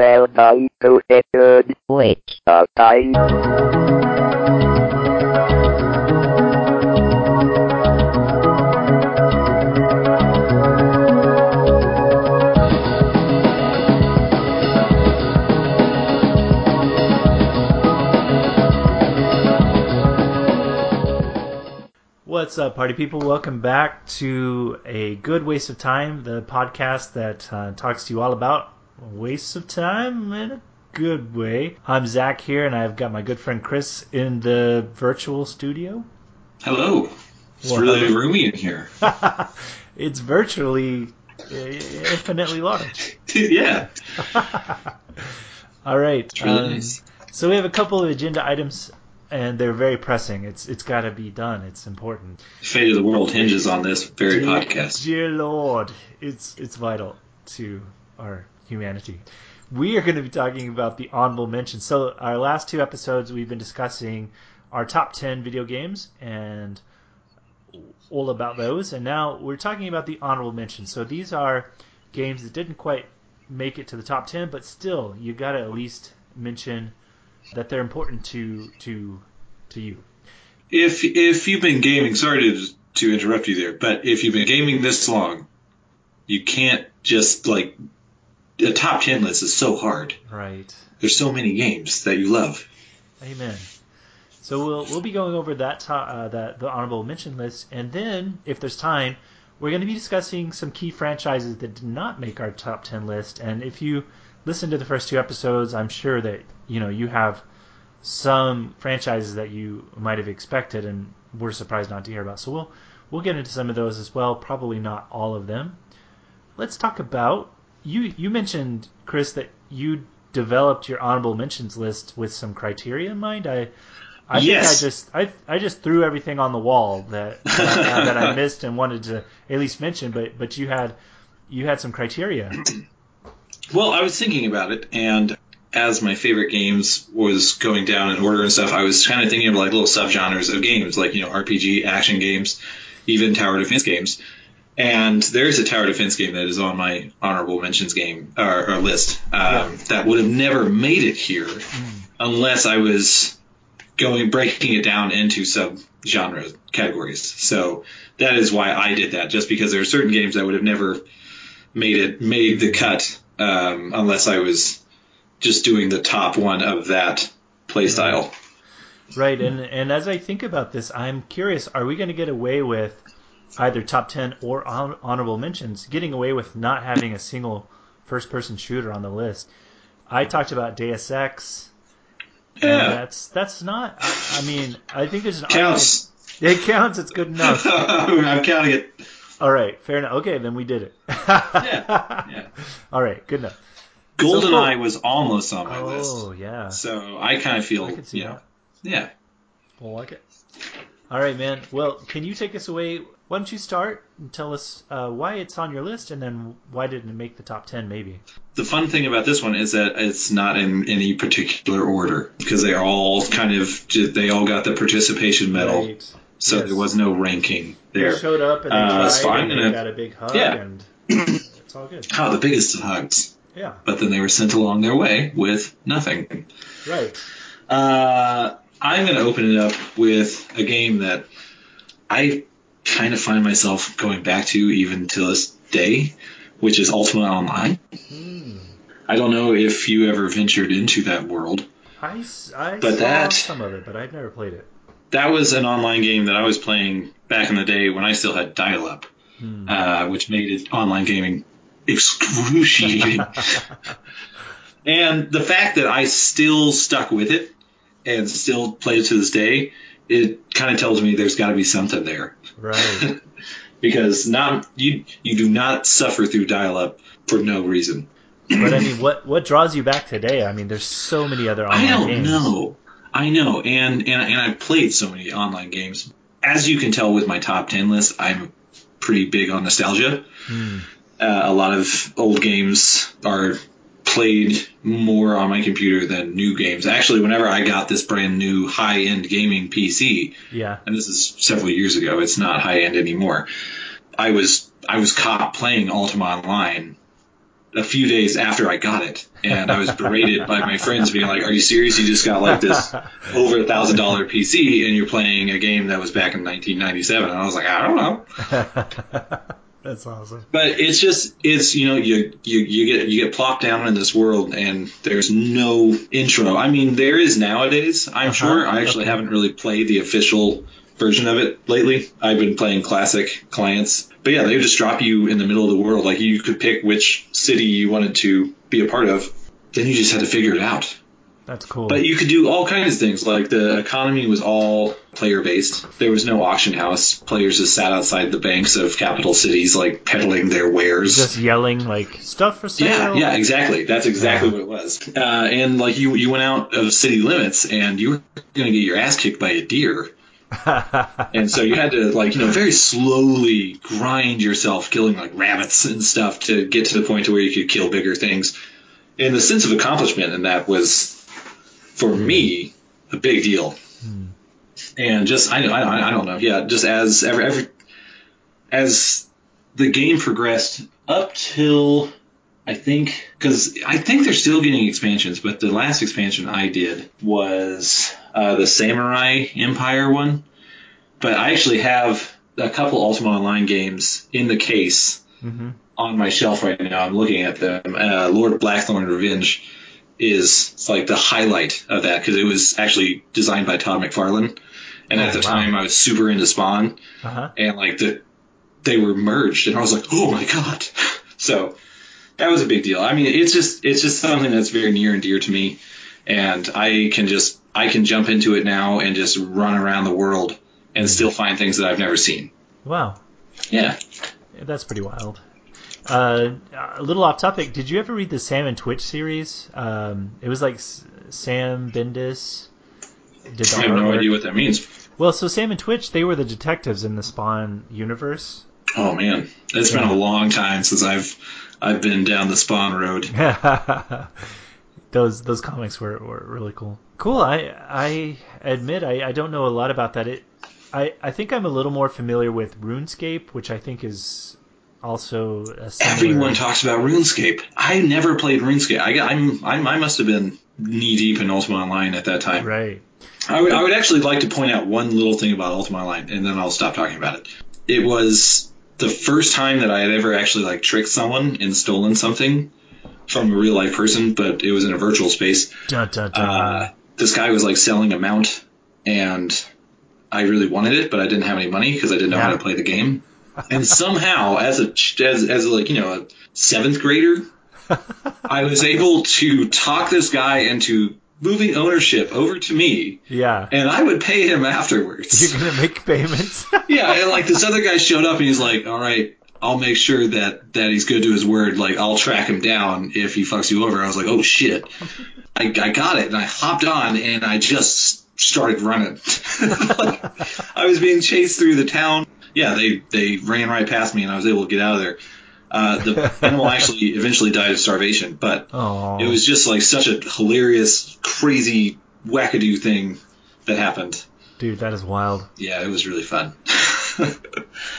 Well done to Richard. Wait. Our time. What's up, party people? Welcome back to a good waste of time, the podcast that uh, talks to you all about wastes of time in a good way. I'm Zach here, and I've got my good friend Chris in the virtual studio. Hello. It's Well, really roomy in here. it's virtually uh, infinitely large. yeah. all right. Really um, nice. So we have a couple of agenda items, and they're very pressing. It's it's got to be done. It's important. The fate of the world hinges on this very Dear- podcast. Dear Lord, it's it's vital to our humanity. We are going to be talking about the honorable mentions. So our last two episodes, we've been discussing our top ten video games and all about those, and now we're talking about the honorable mentions. So these are games that didn't quite make it to the top ten, but still, you got to at least mention that they're important to to to you. If if you've been gaming, sorry to to interrupt you there, but if you've been gaming this long, you can't just like a top ten list is so hard. Right. There's so many games that you love. Amen. So we'll we'll be going over that to, uh, that the honorable mention list, and then if there's time, we're going to be discussing some key franchises that did not make our top ten list. And if you listen to the first two episodes, I'm sure that you know you have some franchises that you might have expected and were surprised not to hear about. So we'll we'll get into some of those as well. Probably not all of them. Let's talk about you. You mentioned Chris that you developed your honorable mentions list with some criteria in mind. I I Yes. think I just I I just threw everything on the wall that that, that I missed and wanted to at least mention. But but you had you had some criteria. Well, I was thinking about it, and as my favorite games was going down in order and stuff, I was kind of thinking of like little subgenres of games, like you know RPG, action games, even tower defense games. And there's a tower defense game that is on my honorable mentions game or, or list um, that would have never made it here unless I was going breaking it down into sub genre categories. So that is why I did that, just because there are certain games that would have never made it made the cut um, unless I was just doing the top one of that playstyle. Right, and and as I think about this, I'm curious: Are we going to get away with either top ten or hon- mentions? Getting away with not having a single first-person shooter on the list. I talked about Deus Ex. and Yeah, that's that's not. I, I mean, I think there's an counts. argument- It counts. It's good enough. I'm counting it. All right, fair enough. Okay, then we did it. Yeah, yeah. All right, good enough. GoldenEye was almost on my Oh list, Oh yeah, so I kind of feel I can see you know, that. yeah. I like it. All right, man. Well, can you take us away? Why don't you start and tell us uh, why it's on your list, and then why didn't it make the top ten? Maybe. The fun thing about this one is that it's not in any particular order because they are all kind of they all got the participation medal, Right. so Yes. there was no ranking They there. showed up and they Uh, tried, so I'm and they got a big hug, Yeah. and it's all good. Oh, the biggest of hugs. Yeah. But then they were sent along their way with nothing. Right. Uh, I'm going to open it up with a game that I kind of find myself going back to even to this day, which is Ultima Online. Hmm. I don't know if you ever ventured into that world. I, I But saw that- some of it, but I've never played it. That was an online game that I was playing back in the day when I still had dial up, Hmm. uh, which made it online gaming excruciating. and the fact that I still stuck with it and still play it to this day, it kind of tells me there's got to be something there. Right. because not you you do not suffer through dial up for no reason. but I mean, what what draws you back today? I mean, there's so many other online I don't games. know. I know, and and and I've played so many online games. As you can tell with my top ten list, I'm pretty big on nostalgia. Hmm. Uh, a lot of old games are played more on my computer than new games. Actually, whenever I got this brand new high end gaming PC, Yeah. and this is several years ago, it's not high end anymore. I was I was caught playing Ultima Online a few days after I got it, and I was berated by my friends being like, "Are you serious? You just got like this over a thousand dollar PC, and you're playing a game that was back in 1997?" And I was like, "I don't know." That's awesome. But it's just it's you know you you you get you get plopped down in this world and there's no intro. I mean there is nowadays. I'm Uh-huh. sure. I actually Okay. haven't really played the official version of it lately. I've been playing classic clients. But yeah, they would just drop you in the middle of the world. Like you could pick which city you wanted to be a part of. Then you just had to figure it out. That's cool. But you could do all kinds of things. Like the economy was all player based. There was no auction house. Players just sat outside the banks of capital cities, like peddling their wares. just yelling like stuff for yeah, sale. yeah, exactly. That's exactly Yeah. what it was. Uh, and like you, you went out of city limits, and you were going to get your ass kicked by a deer. And so you had to like you know very slowly grind yourself killing like rabbits and stuff to get to the point to where you could kill bigger things. And the sense of accomplishment in that was, for me, a big deal. And just I, I I don't know yeah just as every every as the game progressed up till I think because I think they're still getting expansions, but the last expansion I did was uh, the Samurai Empire one. But I actually have a couple Ultima Online games in the case hmm on my shelf right now. I'm looking at them. Uh, Lord Blackthorn Revenge is like the highlight of that because it was actually designed by Todd McFarlane, and Oh, at the wow. time I was super into Spawn, Uh-huh. and like the they were merged, and I was like, oh my god! So that was a big deal. I mean, it's just it's just something that's very near and dear to me, and I can just I can jump into it now and just run around the world and still find things that I've never seen. Wow. Yeah. That's pretty wild. Uh, a little off topic. Did you ever read the Sam and Twitch series? Um, it was like S- Sam Bendis. Did I have no idea what that means. Well, so Sam and Twitch, they were the detectives in the Spawn universe. Oh man, it's been a long time since I've I've been down the Spawn road. those those comics were, were really cool. Cool. I I admit I, I don't know a lot about that. It I, I think I'm a little more familiar with RuneScape, which I think is also a similar... Everyone talks about RuneScape. I never played RuneScape. I I'm, I'm I must have been knee deep in Ultima Online at that time. Right. I would I would actually like to point out one little thing about Ultima Online, and then I'll stop talking about it. It was the first time that I had ever actually like tricked someone and stolen something from a real life person, but it was in a virtual space. Dun, dun, dun. Uh, this guy was like selling a mount, and I really wanted it, but I didn't have any money because I didn't know how to play the game. And somehow, as a as as like you know a seventh grader, I was able to talk this guy into moving ownership over to me, yeah. and I would pay him afterwards. You're gonna make payments. yeah, and like this other guy showed up and he's like, "All right, I'll make sure that that he's good to his word. Like I'll track him down if he fucks you over." I was like, "Oh shit!" I, I got it, and I hopped on and I just started running. like, I was being chased through the town. Yeah, they they ran right past me, and I was able to get out of there. Uh, the animal actually eventually died of starvation, but Oh. it was just like such a hilarious, crazy, wackadoo thing that happened. Dude, that is wild. Yeah, it was really fun.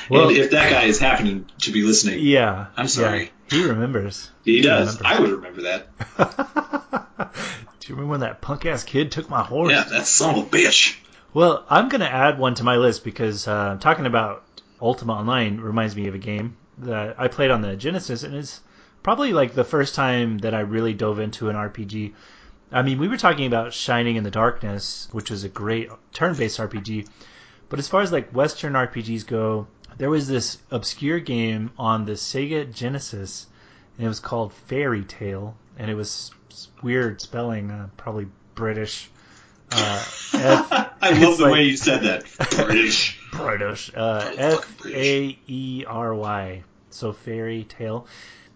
Well- and if that guy is happening to be listening, Yeah. I'm sorry. Yeah. He remembers. he does. remembers. I would remember that. Do you remember when that punk ass kid took my horse? Yeah, that son of a bitch. Well, I'm going to add one to my list because uh, talking about Ultima Online reminds me of a game that I played on the Genesis, and it's probably like the first time that I really dove into an RPG. I mean, we were talking about Shining in the Darkness, which was a great turn-based RPG, but as far as like Western RPGs go, there was this obscure game on the Sega Genesis, and it was called Faery Tale, and it was weird spelling, uh, probably British. Uh, F- I love the like- way you said that. British. British. Uh, F. A E R Y. So Faery Tale.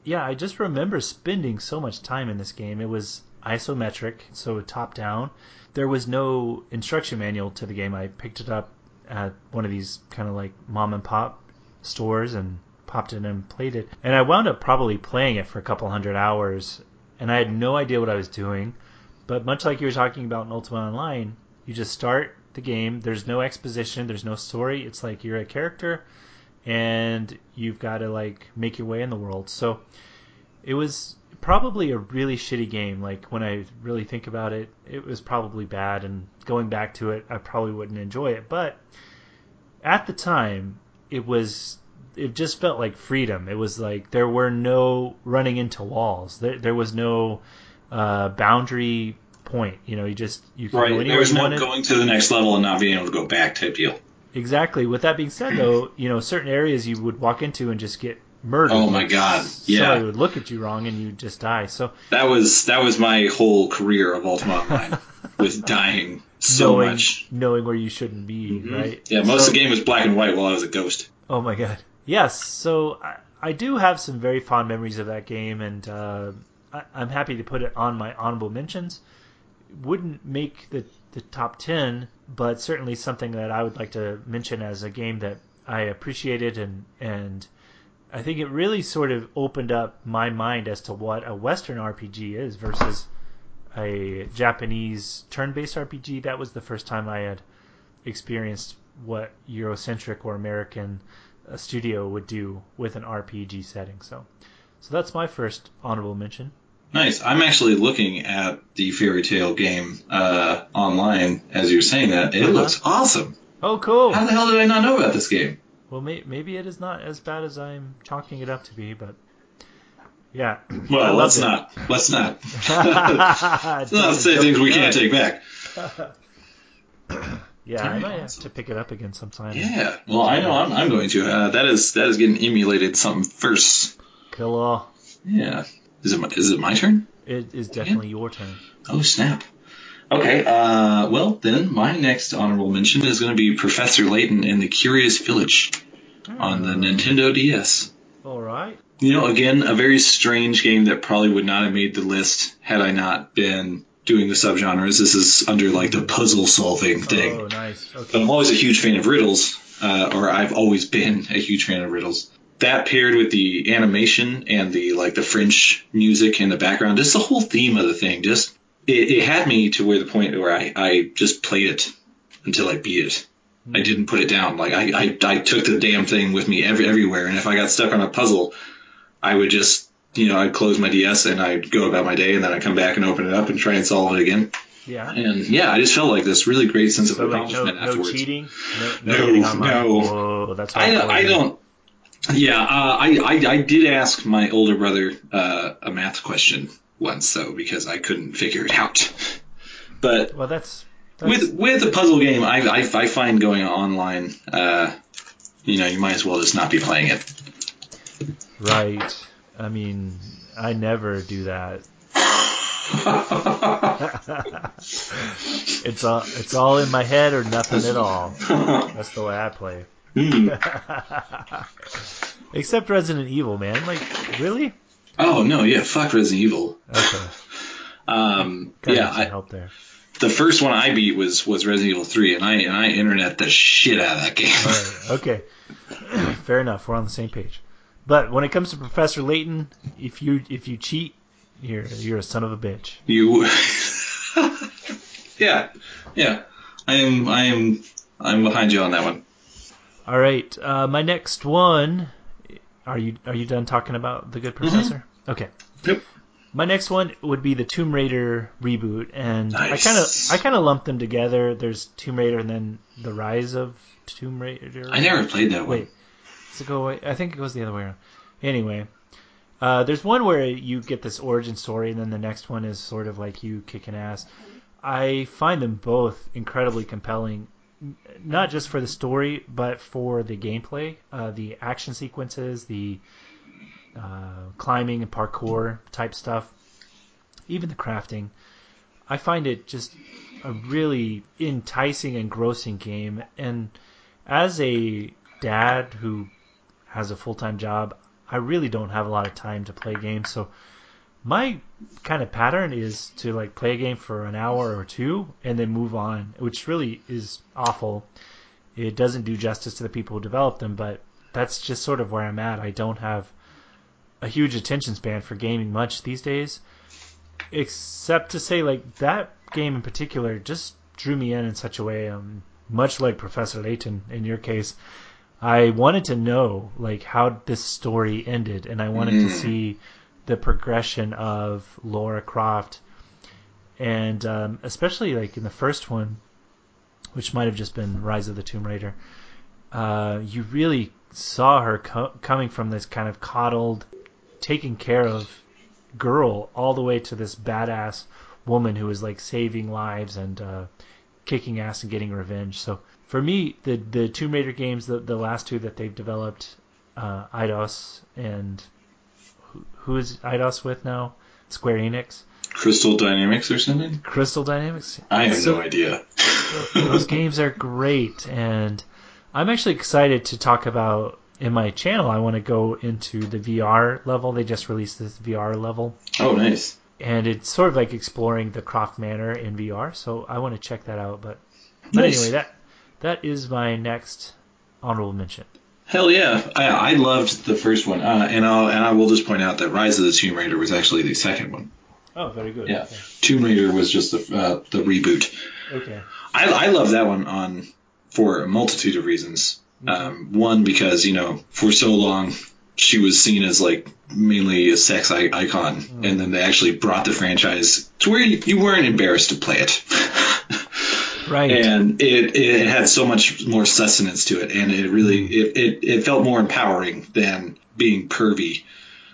Yeah, I just remember spending so much time in this game. It was isometric, so top down. There was no instruction manual to the game. I picked it up at one of these kind of like mom and pop stores and popped it in and played it. And I wound up probably playing it for a couple hundred hours, and I had no idea what I was doing. But much like you were talking about in Ultima Online, you just start the game. There's no exposition. There's no story. It's like you're a character, and you've got to like make your way in the world. So it was probably a really shitty game. Like when I really think about it, it was probably bad, and going back to it, I probably wouldn't enjoy it. But at the time, it was it just felt like freedom. It was like there were no running into walls. There there was no uh, boundary point. You know, you just you could Right. go There was no wanted. going to the next level and not being able to go back type deal. Exactly. With that being said, though, you know, certain areas you would walk into and just get murdered. Oh my God, Somebody yeah. would look at you wrong and you just die. So That was that was my whole career of Ultima Online, with dying so knowing much. knowing where you shouldn't be, Mhm. right? Yeah, most So- of the game was black and white while I was a ghost. Oh my god. Yes. So I, I do have some very fond memories of that game, and uh, I, I'm happy to put it on my honorable mentions. Wouldn't make the the top ten, but certainly something that I would like to mention as a game that I appreciated and and I think it really sort of opened up my mind as to what a Western RPG is versus a Japanese turn-based RPG. That was the first time I had experienced what Eurocentric or American uh, studio would do with an RPG setting. So, so that's my first honorable mention. Nice. I'm actually looking at the Faery Tale game uh, online as you're saying that. It Uh-huh. looks awesome. Oh, cool. How the hell did I not know about this game? Well, may, maybe it is not as bad as I'm chalking it up to be, but yeah. Well, let's it. not. Let's not. Let's not say things we can't take back. Yeah, I might have to pick it up again sometime. Yeah. Well, I know I'm, I'm going to. Uh, that is that is getting emulated something first. Cool. Yeah. Is it my, is it my turn? It is definitely your turn. Oh snap. Okay. Uh, well then, my next honorable mention is going to be Professor Layton in the Curious Village on the Nintendo DS. All right. You know, again, a very strange game that probably would not have made the list had I not been doing the subgenres. This is under like the puzzle solving thing. Oh, nice. But I'm always a huge fan of riddles, uh, or I've always been a huge fan of riddles. That paired with the animation and the like the French music in the background, just the whole theme of the thing, just it, it had me to where the point where I, I just played it until I beat it. I hmm. didn't put it down. Like I, I, I took the damn thing with me every, everywhere, and if I got stuck on a puzzle, I would just you know I'd close my DS and I'd go about my day, and then I'd come back and open it up and try and solve it again. Yeah. And yeah, I just felt like this really great sense of So like no, accomplishment no afterwards. cheating, no, No, online. no. Whoa, that's I, I don't. Yeah, uh, I, I I did ask my older brother uh, a math question once though because I couldn't figure it out. But Well, that's, that's with with a puzzle game, I, I I find going online, uh, you know, you might as well just not be playing it. right. I mean, I never do that. it's all it's all in my head or nothing at all. That's the way I play. Hmm. Except Resident Evil, man. Like, really? Oh no, yeah, fuck Resident Evil. Okay. Um, yeah, I, help there. the first one I beat was was Resident Evil three, and I and I internet the shit out of that game. Right, okay. Fair enough. We're on the same page. But when it comes to Professor Layton, if you if you cheat, you're you're a son of a bitch. You. yeah, yeah. I am. I am. I'm behind you on that one. All right. Uh, my next one. Are you are you done talking about the good professor? Okay. Yep. My next one would be the Tomb Raider reboot, and Nice. I kind of I kind of lumped them together. There's Tomb Raider and then the Rise of Tomb Raider. I never played that one. Wait, does it go away? I think it goes the other way around. Anyway, uh, there's one where you get this origin story, and then the next one is sort of like you kicking ass. I find them both incredibly compelling, not just for the story, but for the gameplay, uh, the action sequences, the uh, climbing and parkour type stuff, even the crafting. I find it just a really enticing, engrossing game, and as a dad who has a full time job, I really don't have a lot of time to play games. So my kind of pattern is to like play a game for an hour or two and then move on, which really is awful. It doesn't do justice to the people who develop them, but that's just sort of where I'm at. I don't have a huge attention span for gaming much these days, except to say like that game in particular just drew me in in such a way. Um, much like Professor Layton in your case, I wanted to know like how this story ended, and I wanted to Mm. see the progression of Lara Croft, and um, especially like in the first one, which might have just been Rise of the Tomb Raider. Uh, you really saw her co- coming from this kind of coddled, taken care of girl all the way to this badass woman who was like saving lives and uh, kicking ass and getting revenge. So for me, the the Tomb Raider games, the the last two that they've developed, uh, and who, who is Eidos with now? Square Enix, Crystal Dynamics or something? Crystal Dynamics. I have So- no idea. Those games are great, and I'm actually excited to talk about in my channel. I want to go into the VR level. They just released this VR level. Oh, nice. and it's sort of like exploring the Croft Manor in VR. So I want to check that out. But but anyway, that that is my next honorable mention. Hell yeah, I, I loved the first one, uh, and I'll and I will just point out that Rise of the Tomb Raider was actually the second one. Oh, very good. Yeah, Tomb Raider was just the uh, the reboot. Okay. I, I love that one on for a multitude of reasons. Um, one because you know for so long she was seen as like mainly a sex I- icon, and then they actually brought the franchise to where you, you weren't embarrassed to play it. Right. and it, it had so much more sustenance to it, and it really it, it, it felt more empowering than being pervy,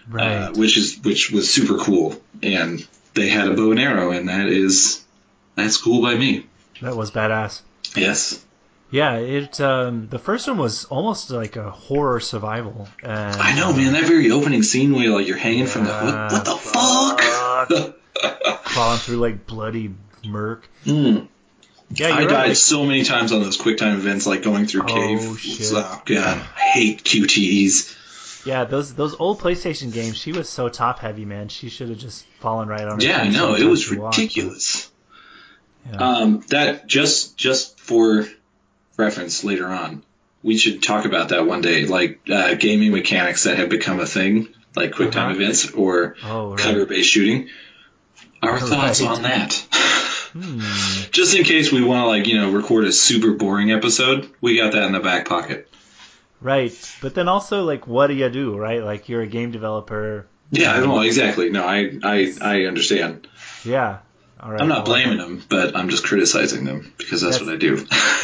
right. uh, which is which was super cool. And they had a bow and arrow, and that is that's cool by me. that was badass. Yes, Yeah. It um the first one was almost like a horror survival. And, I know, man. That very opening scene where like you're hanging from the hook. What the fuck? crawling through like bloody murk. Hmm. Yeah, I died right. so many times on those quick time events, like going through Oh, cave. shit. Oh, God, I hate QTEs. Yeah, those those old PlayStation games. She was so top heavy, man. She should have just fallen right on her. Yeah, I know. It was she walked, but- ridiculous. Yeah. Um, that just just for reference later on, we should talk about that one day, like uh, gaming mechanics that have become a thing, like quick time Uh-huh. events or Oh, right. cover based shooting. Our thoughts Right. on that. Hmm. Just in case we want to, like, you know, record a super boring episode, we got that in the back pocket. Right, but then also like, what do you do, right? Like you're a game developer. Yeah, no, exactly. No, I, I, I understand. Yeah. All right. I'm not well, blaming them, but I'm just criticizing them because that's, That's- what I do.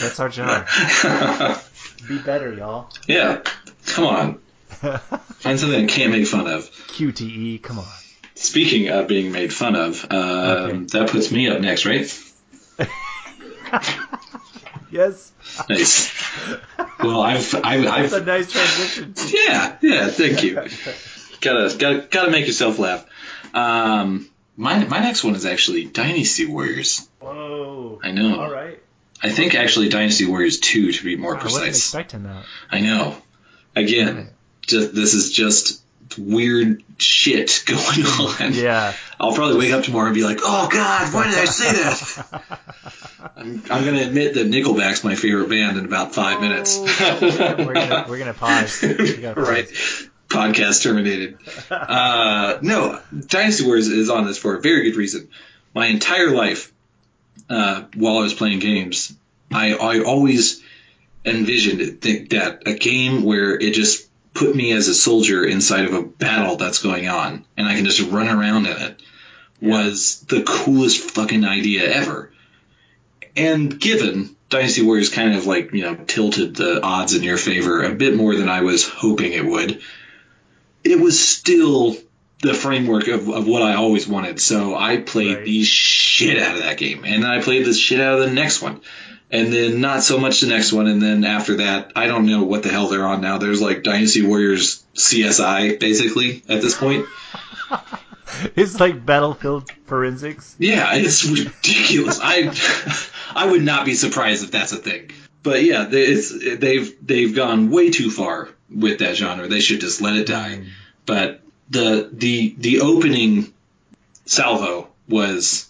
That's our job. Be better, y'all. yeah, come on. Find something I can't make fun of. QTE, come on. Speaking of being made fun of, um, Okay. that puts me up next, right? Yes. Nice. well, I've, I've, That's a I've, nice transition. yeah, yeah. Thank you. gotta, gotta, gotta make yourself laugh. Um, my, my next one is actually Dynasty Warriors. Whoa. I know. All right. I think actually Dynasty Warriors 2 to be more precise. I wasn't expecting that. I know. Again, just this is just weird shit going on. Yeah. I'll probably wake up tomorrow and be like, "Oh God, why did I say that?" I'm, I'm gonna admit that Nickelback's my favorite band in about five minutes. we're gonna we're gonna pause. Pause. right. Podcast terminated. Uh, no, Dynasty Wars is on this for a very good reason. My entire life, uh, while I was playing games, I, I always envisioned it, think that a game where it just put me as a soldier inside of a battle that's going on and I can just run around in it was the coolest fucking idea ever. And given Dynasty Warriors kind of like, you know, tilted the odds in your favor a bit more than I was hoping it would, it was still the framework of, of what I always wanted. So I played Right. the shit out of that game. And then I played the shit out of the next one. And then not so much the next one. And then after that, I don't know what the hell they're on now. There's like Dynasty Warriors CSI, basically, at this point. It's like Battlefield Forensics. Yeah, it's ridiculous. I I would not be surprised if that's a thing. But yeah, it's they've they've gone way too far with that genre. They should just let it die. Mm. But the the the opening salvo was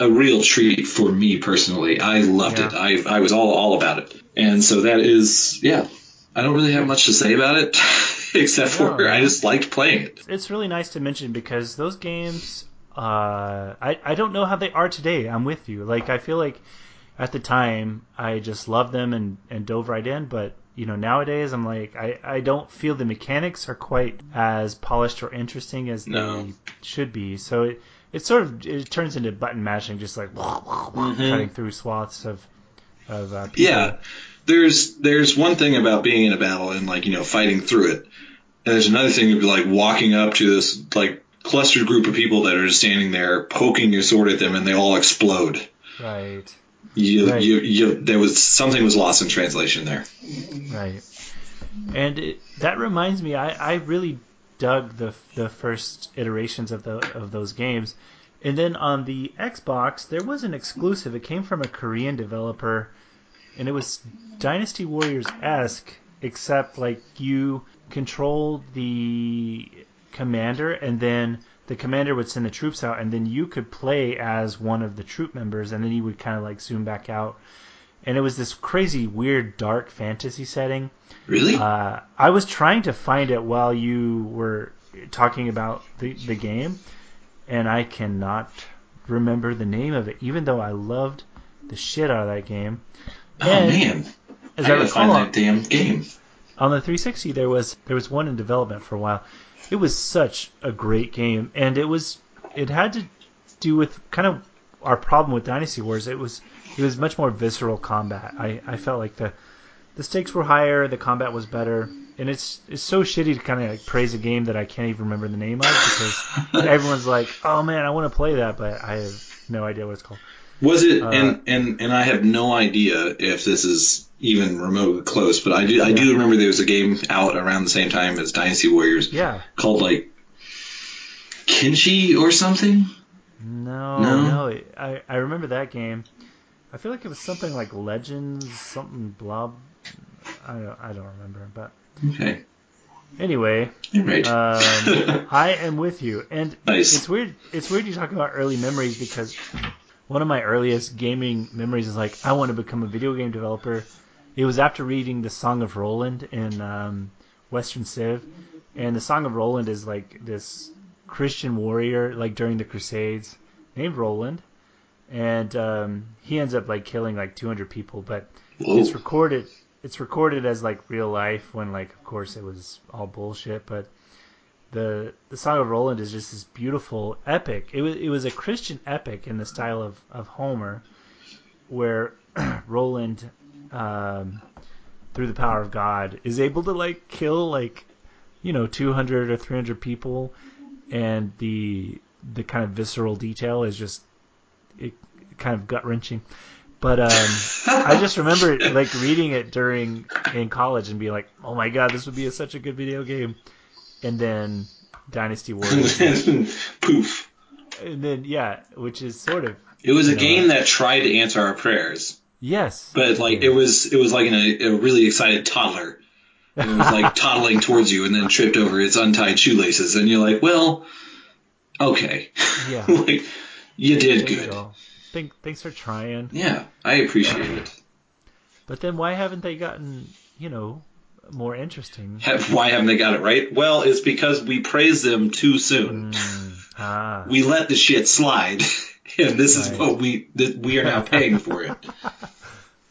a real treat for me personally. I loved it. I I was all all about it. And so that is yeah. I don't really have much to say about it except for No, I just liked playing it. It's really nice to mention because those games, uh, I I don't know how they are today. I'm with you. Like I feel like at the time I just loved them and and dove right in. But you know nowadays I'm like I, I don't feel the mechanics are quite as polished or interesting as No. they should be. So it it sort of it turns into button mashing, just like cutting through swaths of of uh, people. Yeah, there's there's one thing about being in a battle and like you know fighting through it, and there's another thing be like walking up to this like clustered group of people that are just standing there poking your sword at them and they all explode. Right. You, Right. you, you, there was something was lost in translation there. Right. And it, that reminds me, I, I really dug the the first iterations of the of those games. And then on the Xbox, there was an exclusive. It came from a Korean developer, and it was Dynasty Warriors esque, except like you controlled the commander, and then the commander would send the troops out, and then you could play as one of the troop members, and then you would kind of like zoom back out. And it was this crazy, weird, dark fantasy setting. Really? Uh, I was trying to find it while you were talking about the, the game, and I cannot remember the name of it, even though I loved the shit out of that game. oh and man, As I I, gotta find that damn game. on the 360 there was there was one in development for a while. It was such a great game, and it was it had to do with kind of our problem with Dynasty Wars. It was it was much more visceral combat. I, I felt like the the stakes were higher, the combat was better, and it's it's so shitty to kind of like praise a game that I can't even remember the name of because everyone's like, oh man, I want to play that, but I have no idea what it's called. Was it? Uh, and and and I have no idea if this is even remotely close, but I do I do remember there was a game out around the same time as Dynasty Warriors Yeah. called like Kinshi or something. No, No? no. I, I remember that game. I feel like it was something like Legends, something blah. I don't, I don't remember. But Okay, anyway, right. um, I am with you. And Nice. it's weird. It's weird you talk about early memories because one of my earliest gaming memories is like I want to become a video game developer. It was after reading the Song of Roland in um, Western Civ, and the Song of Roland is like this Christian warrior, like during the Crusades, named Roland, and um, he ends up like killing like 200 people, but Whoa. it's recorded. It's recorded as like real life when like of course it was all bullshit, but the the Song of Roland is just this beautiful epic. It was it was a Christian epic in the style of, of Homer, where Roland, um, through the power of God, is able to like kill like you know 200 or 300 people, and the the kind of visceral detail is just it kind of gut wrenching. But um, I just remember like reading it during in college and being like, "Oh my god, this would be a, such a good video game." And then Dynasty Warriors, Poof. and then yeah, which is sort of It was a know, game that tried to answer our prayers, yes, but like it was it was like an, a really excited toddler. And It was like toddling towards you and then tripped over its untied shoelaces, and you're like, well, okay, yeah. like you did There you good. go. Thank, thanks for trying. Yeah, I appreciate it. But then why haven't they gotten you know more interesting? Have, why haven't they got it right? Well, it's because we praise them too soon. Mm, ah, We let the shit slide, and this is what we that we are now paying for it.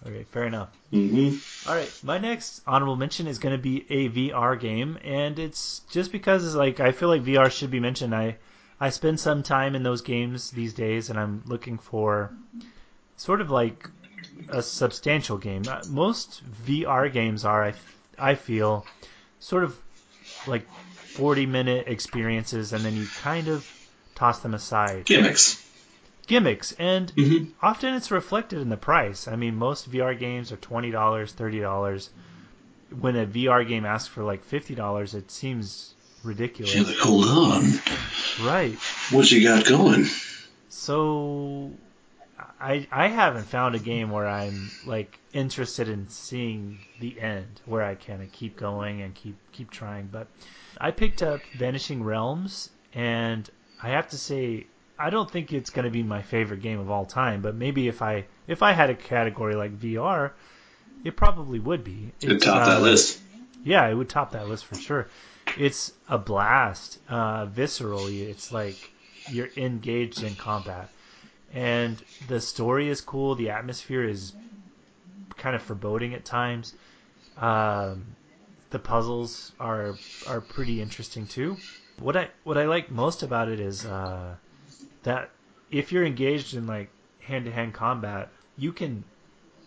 okay, fair enough. hmm All right, my next honorable mention is going to be a VR game, and it's just because it's like I feel like VR should be mentioned. I I spend some time in those games these days, and I'm looking for sort of like a substantial game. Uh, Most VR games are, I, I feel, sort of like 40 minute experiences, and then you kind of toss them aside. Gimmicks. Gimmicks, and hmm often it's reflected in the price. I mean, most VR games are twenty dollars, thirty dollars. When a VR game asks for like fifty dollars, it seems ridiculous, You're like, hold on, right? what you got going? So, I I haven't found a game where I'm like interested in seeing the end, where I can keep going and keep keep trying. But I picked up Vanishing Realms, and I have to say I don't think it's going to be my favorite game of all time, but maybe if I if I had a category like VR, it probably would be. To It's, top that uh, list. Yeah, it would top that list for sure. It's a blast, uh, viscerally. It's like you're engaged in combat, and the story is cool. The atmosphere is kind of foreboding at times. Um, the puzzles are are pretty interesting too. What I what I like most about it is uh, that if you're engaged in like hand to hand combat, you can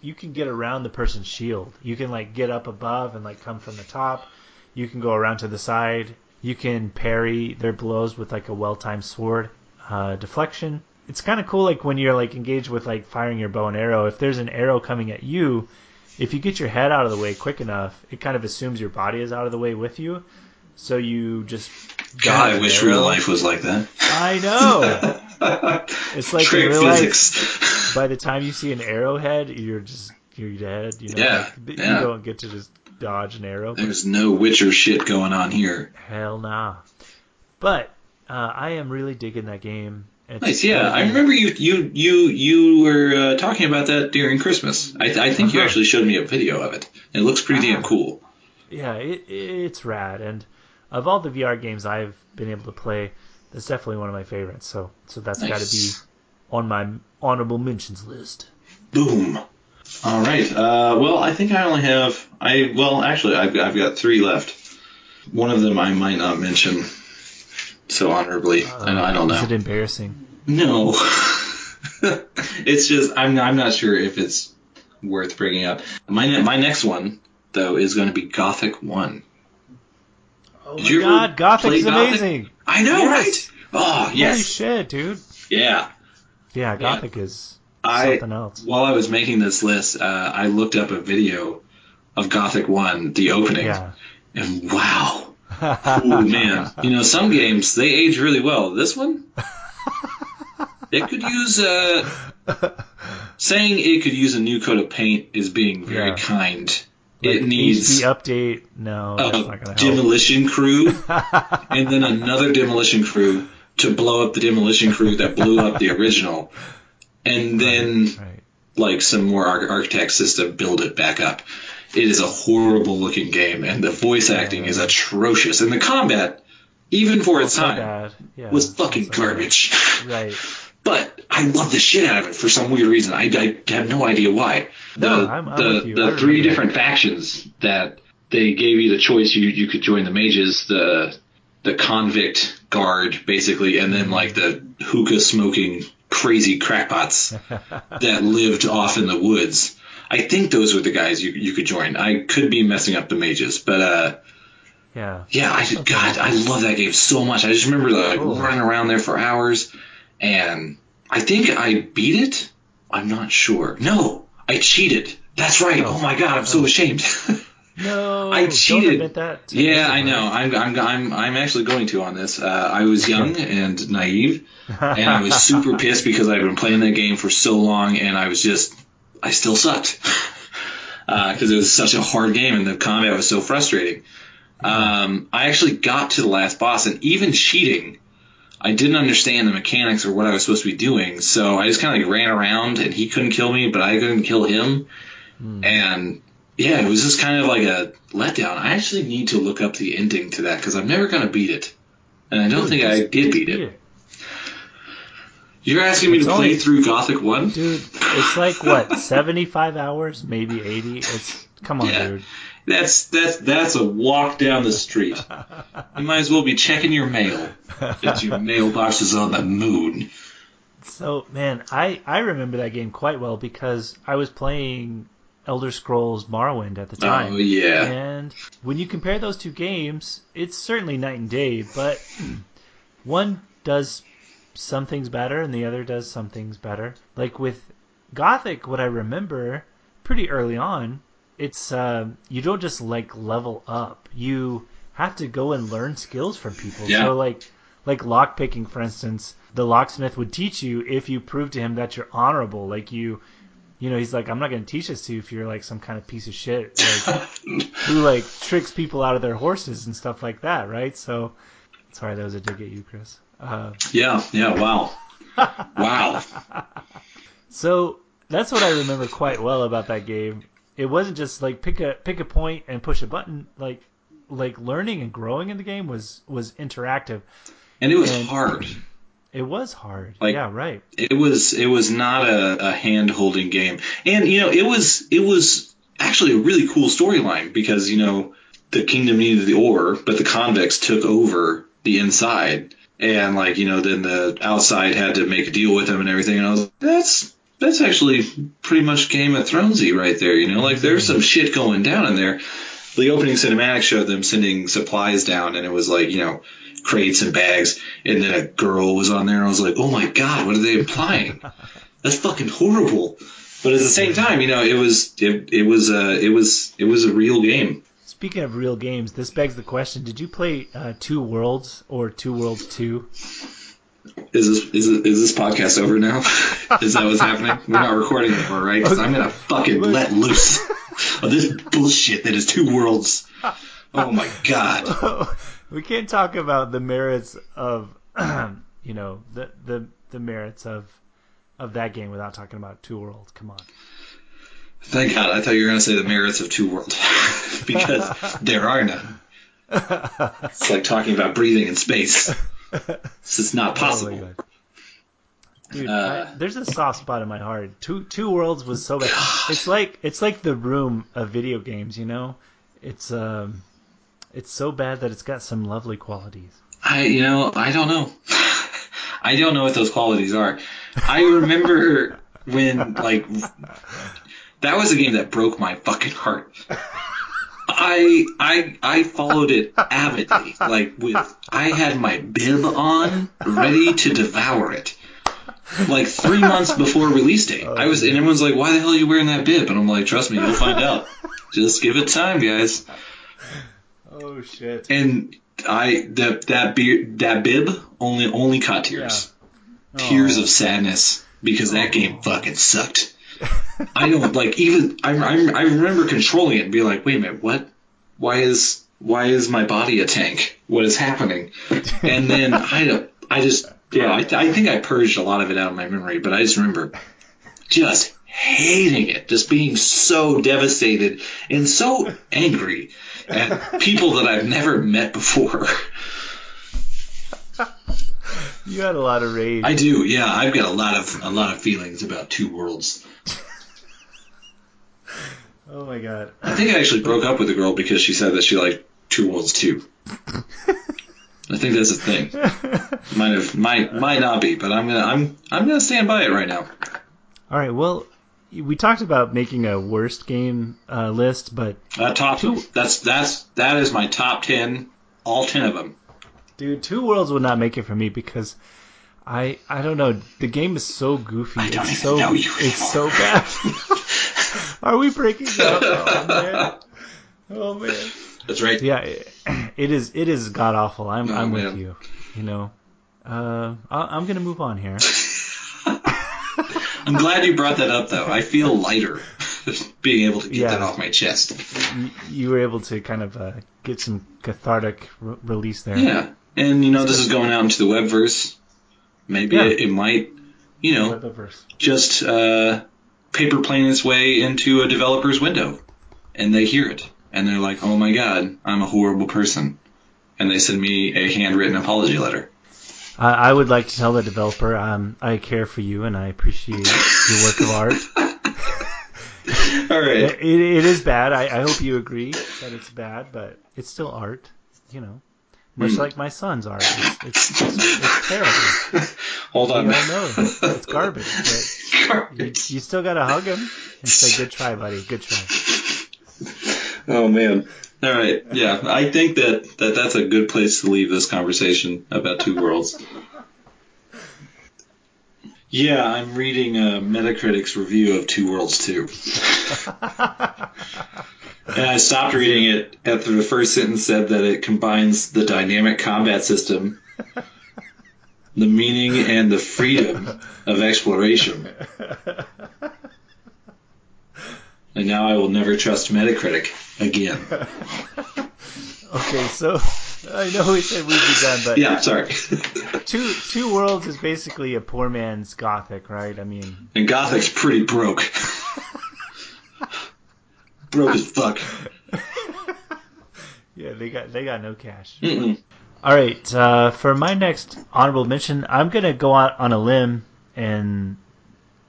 you can get around the person's shield. You can like get up above and like come from the top. You can go around to the side. You can parry their blows with like a well timed sword uh, deflection. It's kind of cool like when you're like engaged with like firing your bow and arrow. If there's an arrow coming at you, if you get your head out of the way quick enough, it kind of assumes your body is out of the way with you. So you just God, I wish arrow. real life was like that. I know. It's like Trick real life, by the time you see an arrowhead, you're just you're dead. You know, Yeah, like, yeah. you don't get to just dodge an arrow. There's no Witcher shit going on here. Hell nah. But uh, I am really digging that game. It's Nice, yeah. I remember you you you you were uh, talking about that during Christmas. I, I think you Uh-huh. actually showed me a video of it. It looks pretty damn Ah. cool. Yeah, it, it's rad. And of all the VR games I've been able to play, that's definitely one of my favorites. So so that's got to be on my honorable mentions list. Boom. All right. Uh, well, I think I only have I well actually I've I've got three left. One of them I might not mention so honorably. I, don't- I don't Uh, Is know. it embarrassing? No. it's just I'm I'm not sure if it's worth bringing up. My ne- my next one though is going to be Gothic One. Oh Did my god, Gothic's Gothic? amazing. I know, Yes. right? Oh yes, Holy shit, dude. yeah. Yeah, Gothic is I something else. while I was making this list, uh, I looked up a video of Gothic One, the opening, Yeah. and wow, oh man, you know some games they age really well. This one, it could use uh, saying it could use a new coat of paint is being very Yeah. kind. Like, it needs HD update. No, a not gonna help. demolition crew and then another demolition crew to blow up the demolition crew that blew up the original, and then Right. like some more ar- architect system build it back up. It is a horrible looking game, and the voice acting is atrocious, and the combat, even for its time, bad. Yeah, was fucking so garbage. Right. But I love the shit out of it for some weird reason. I, I have no idea why. The No, I'm- I'm the, with you. I the three different factions that they gave you the choice. You you could join the mages, the the convict guard, basically, and then like the hookah smoking crazy crackpots that lived off in the woods. I think those were the guys you you could join. I could be messing up the mages, but uh, Yeah. yeah, I God, I love that game so much. I just remember like Cool. running around there for hours, and I think I beat it. I'm not sure. No, I cheated. That's right. Oh, my God, I'm so ashamed. No. I Don't cheated. admit that. yeah, I know. I'm I'm I'm I'm actually going to on this. Uh, I was young and naive, and I was super pissed because I'd been playing that game for so long, and I was just I still sucked because it was such a hard game and the combat was so frustrating. Um, I actually got to the last boss, and even cheating, I didn't understand the mechanics or what I was supposed to be doing. So I just kind of like ran around, and he couldn't kill me, but I couldn't kill him. And yeah, it was just kind of like a letdown. I actually need to look up the ending to that because I'm never going to beat it. And I don't think I did beat it. You're asking me It's to play through Gothic 1? Dude, it's like what, 75 hours, maybe 80. It's come on, Yeah. dude. That's that's that's a walk down the street. You might as well be checking your mail. That your mailbox is on the moon. So, man, I I remember that game quite well because I was playing Elder Scrolls Morrowind at the oh, time. Oh yeah. And when you compare those two games, it's certainly night and day, but hmm. one does some things better and the other does some things better. Like with Gothic, what I remember pretty early on, it's uh, you don't just like level up. You have to go and learn skills from people. Yeah. So like like lock picking, for instance, the locksmith would teach you if you prove to him that you're honorable. Like you you know, he's like, I'm not going to teach this to you if you're like some kind of piece of shit like, who like tricks people out of their horses and stuff like that, right? So, sorry, that was a dig at you, Chris. Uh, Yeah, yeah, wow. Wow. so that's what I remember quite well about that game. It wasn't just like pick a pick a point and push a button. Like like learning and growing in the game was was interactive. And it was And- hard. It was hard. Like- yeah, right. It was it was not a, a hand holding game. And you know, it was it was actually a really cool storyline because you know the kingdom needed the ore, but the convicts took over the inside, and like you know then the outside had to make a deal with them and everything. And I was like, that's that's actually pretty much Game of Thronesy right there. You know, like there's some shit going down in there. The opening cinematic showed them sending supplies down, and it was like you know crates and bags, and then a girl was on there. And I was like, oh my god, what are they implying? That's fucking horrible. But at the same time, you know, it was it, it was uh, it was it was a real game. Speaking of real games, this begs the question: Did you play uh, Two Worlds or Two Worlds Two? Is this is this, is this podcast over now? is that what's happening? We're not recording anymore, right? Because I'm gonna fucking let loose of this bullshit that is Two Worlds. Oh my god. we can't talk about the merits of, you know, the the the merits of of that game without talking about Two Worlds. Come on. Thank God. I thought you were going to say the merits of Two Worlds because there are none. It's like talking about breathing in space. This is not possible. Oh God. Dude, I, there's a soft spot in my heart. Two Two Worlds was so bad. It's like it's like the room of video games, you know. It's um, it's so bad that it's got some lovely qualities. I you know I don't know. I don't know what those qualities are. I remember when like that was a game that broke my fucking heart. I I I followed it avidly, like with I had my bib on, ready to devour it. Like three months before release date, I was, and everyone's like, "Why the hell are you wearing that bib?" And I'm like, "Trust me, you'll find out. Just give it time, guys." Oh shit! And I that that beard that bib only only caught tears, yeah. tears of sadness because that game fucking sucked. I don't like even I, I I remember controlling it and being like, wait a minute, what? Why is why is my body a tank? What is happening? And then I I just yeah I, I think I purged a lot of it out of my memory, but I just remember just hating it, just being so devastated and so angry at people that I've never met before. You had a lot of rage. I do, yeah. I've got a lot of a lot of feelings about Two Worlds. oh my god. I think I actually broke up with a girl because she said that she liked Two Worlds too. I think that's a thing. Might have might might not be, but I'm gonna I'm I'm gonna stand by it right now. All right. Well, we talked about making a worst game uh, list, but uh, top two. That's that's that is my top ten, all ten of them. Dude, Two Worlds would not make it for me because I I don't know. The game is so goofy. I don't it's even so know you it's so bad. Are we breaking up? Oh man. Oh man. That's right. Yeah, it, it is. It is god awful. I'm Oh, I'm man. with you. You know. Uh, I, I'm gonna move on here. I'm glad you brought that up though. I feel lighter being able to get Yeah. that off my chest. you, you were able to kind of uh, get some cathartic re- release there. Yeah, and you know this is going out into the webverse. Maybe Yeah. it, it might, you know, just uh, paper plane its way into a developer's window, and they hear it, and they're like, "Oh my god, I'm a horrible person," and they send me a handwritten apology letter. I, I would like to tell the developer um, I care for you and I appreciate your work of art. All right, It, it is bad. I, I hope you agree that it's bad, but it's still art. You know, much Hmm. like my son's are. It's, it's, it's, it's terrible. hold on. We all know it's garbage, but you, you still gotta hug him and say, "Good try, buddy. Good try." Oh man. All right. Yeah, I think that, that that's a good place to leave this conversation about Two Worlds. Yeah, I'm reading uh, Metacritic's review of Two Worlds 2. And I stopped reading it after the first sentence said that it combines the dynamic combat system, the meaning, and the freedom of exploration. And now I will never trust Metacritic again. Okay, so I know we said we'd be done, but Yeah, sorry. two two worlds is basically a poor man's Gothic, right? I mean, and Gothic's pretty broke. broke as fuck. yeah, they got they got no cash. Mm-mm. All right, uh, for my next honorable mention, I'm gonna go out on a limb, and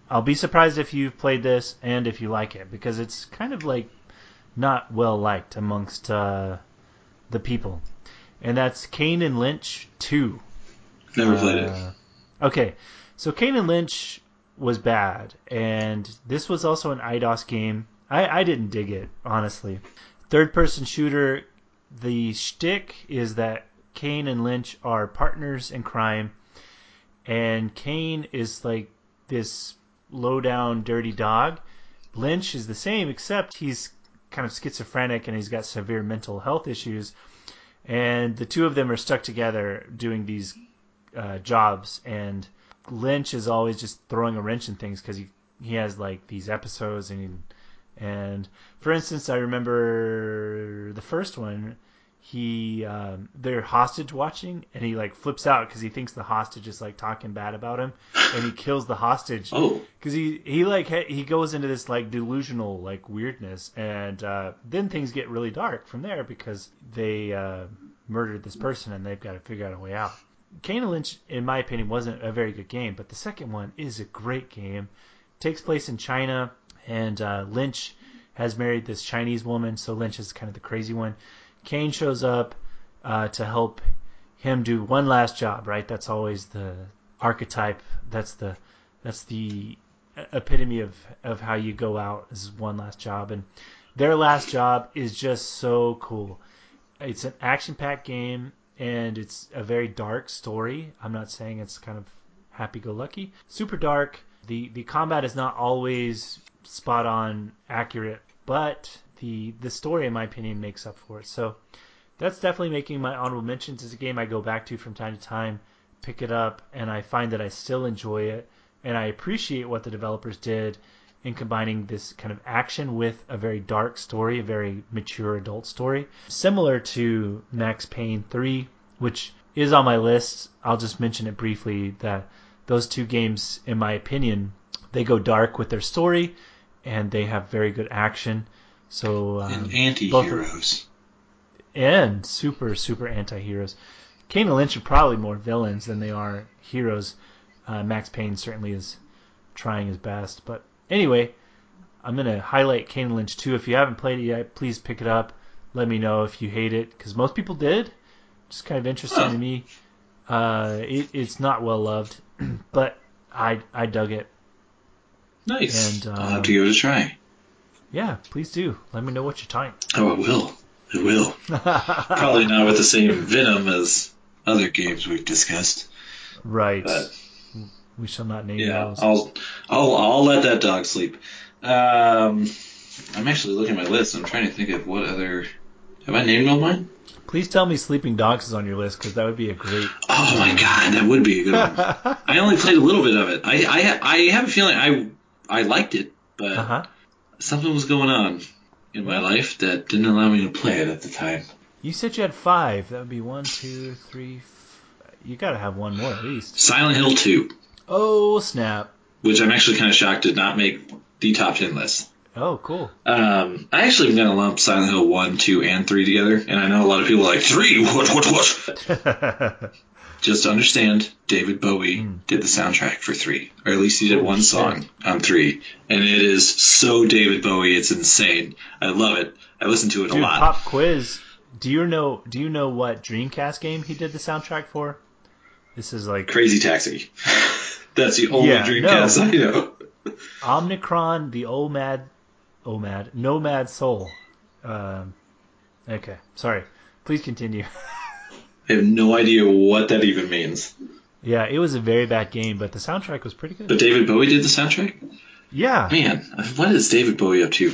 I'll be surprised if you've played this and if you like it because it's kind of like not well liked amongst uh, the people, and that's Kane and Lynch two. Never played it. Uh, Okay, so Kane and Lynch was bad, and this was also an Eidos game. I, I didn't dig it, honestly. Third person shooter, the shtick is that Kane and Lynch are partners in crime, and Kane is like this low down, dirty dog. Lynch is the same, except he's kind of schizophrenic and he's got severe mental health issues. And the two of them are stuck together doing these uh, jobs, and Lynch is always just throwing a wrench in things because he he has like these episodes, and he, and for instance, I remember the first one. He um, they're hostage watching, and he like flips out because he thinks the hostage is like talking bad about him, and he kills the hostage Oh, because he he like he goes into this like delusional like weirdness, and uh, then things get really dark from there because they uh, murdered this person and they've got to figure out a way out. Kane and Lynch, in my opinion, wasn't a very good game, but the second one is a great game. takes place in China, and uh, Lynch has married this Chinese woman, so Lynch is kind of the crazy one. Kane shows up uh, to help him do one last job, right? That's always the archetype. That's the that's the epitome of of how you go out is one last job, and their last job is just so cool. It's an action-packed game, and it's a very dark story. I'm not saying it's kind of happy-go-lucky. Super dark. The the combat is not always spot on accurate, but the the story, in my opinion, makes up for it. So that's definitely making my honorable mentions. It's a game I go back to from time to time, pick it up, and I find that I still enjoy it, and I appreciate what the developers did in combining this kind of action with a very dark story, a very mature adult story, similar to Max Payne 3, which is on my list. I'll just mention it briefly that those two games, in my opinion, they go dark with their story, and they have very good action. So um, and anti-heroes. and super super anti-heroes. Kane and Lynch are probably more villains than they are heroes. Uh, Max Payne certainly is trying his best, but anyway, I'm gonna highlight Kane and Lynch 2. If you haven't played it yet, please pick it up. Let me know if you hate it, because most people did. Just kind of interesting Huh. to me. Uh, it, it's not well loved, but I I dug it. Nice. And, I'll um, have to give it a try. Yeah, please do. Let me know what you're tying. Oh, I will. I will. Probably not with the same venom as other games we've discussed. right. But we shall not name yeah, those. I'll I'll I'll let that dog sleep. Um, I'm actually looking at my list. I'm trying to think of what other. Have I named all mine? Please tell me Sleeping Dogs is on your list because that would be a great. Oh my god, that would be a good one. I only played a little bit of it. I I, I have a feeling I I liked it, but Uh huh. Something was going on in my life that didn't allow me to play it at the time. You said you had five. That would be one, two, three. F- you got to have one more at least. Silent Hill 2, Oh snap! which I'm actually kind of shocked did not make the top 10 list. Oh cool. Um, I actually am going to lump Silent Hill 1, 2, and 3 together, and I know a lot of people are like, 3? What, what, what? Just understand, David Bowie did the soundtrack for 3, or at least he did one song on 3, and it is so David Bowie, it's insane. I love it. I listen to it a lot. pop quiz. Do you know? Do you know what Dreamcast game he did the soundtrack for? This is like Crazy Taxi. That's the only Yeah, Dreamcast no. I know. Omikron, the OMAD, OMAD, Nomad Soul. Um, okay, sorry. Please continue. I have no idea what that even means. yeah, it was a very bad game, but the soundtrack was pretty good. But. David Bowie did the soundtrack? Yeah, Man, what is David Bowie up to?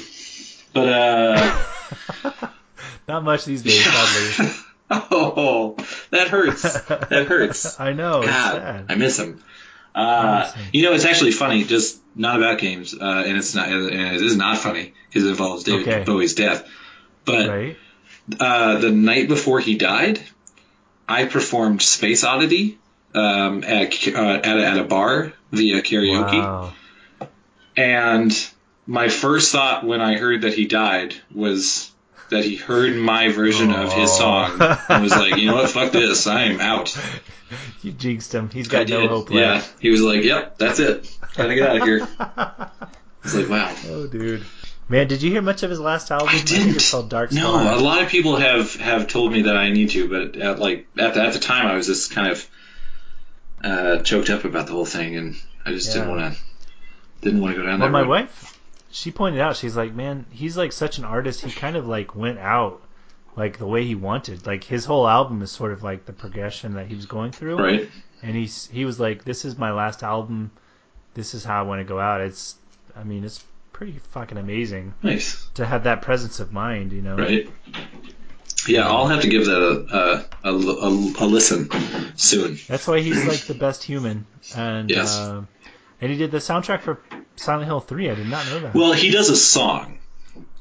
But, uh, not much these days, sadly. oh, that hurts. That hurts. I know, God. I miss him. Uh, you know, it's actually funny, just not about games, uh, and it's not, and it is not funny because it involves David Okay. Bowie's death. But Right? uh, the night before he died, I performed Space Oddity um, at, uh, at, a, at a bar via karaoke. Wow. And my first thought when I heard that he died was that he heard my version of his song and was like, you know what, fuck this, I am out. You jinxed him. He's got no did. hope Yeah, he was like, yep, that's it. Gotta get out of here. I was like, wow. Oh, dude. Man, did you hear much of his last album? I didn't. it's called Dark No, a lot of people have have told me that I need to, but at like at the, at the time I was just kind of uh, choked up about the whole thing, and I just didn't want to didn't want to go down that. Well, my road. wife, she pointed out, she's like, man, he's like such an artist. He kind of like went out like the way he wanted. Like his whole album is sort of like the progression that he was going through. Right? And he's he was like, this is my last album. This is how I want to go out. It's, I mean, it's pretty fucking amazing Nice. to have that presence of mind. You know. Right? Yeah, I'll have to give that a a, a, a, a listen soon. That's why he's like the best human. And Yes. uh, and he did the soundtrack for Silent Hill 3. I did not know that. Well, he does a song.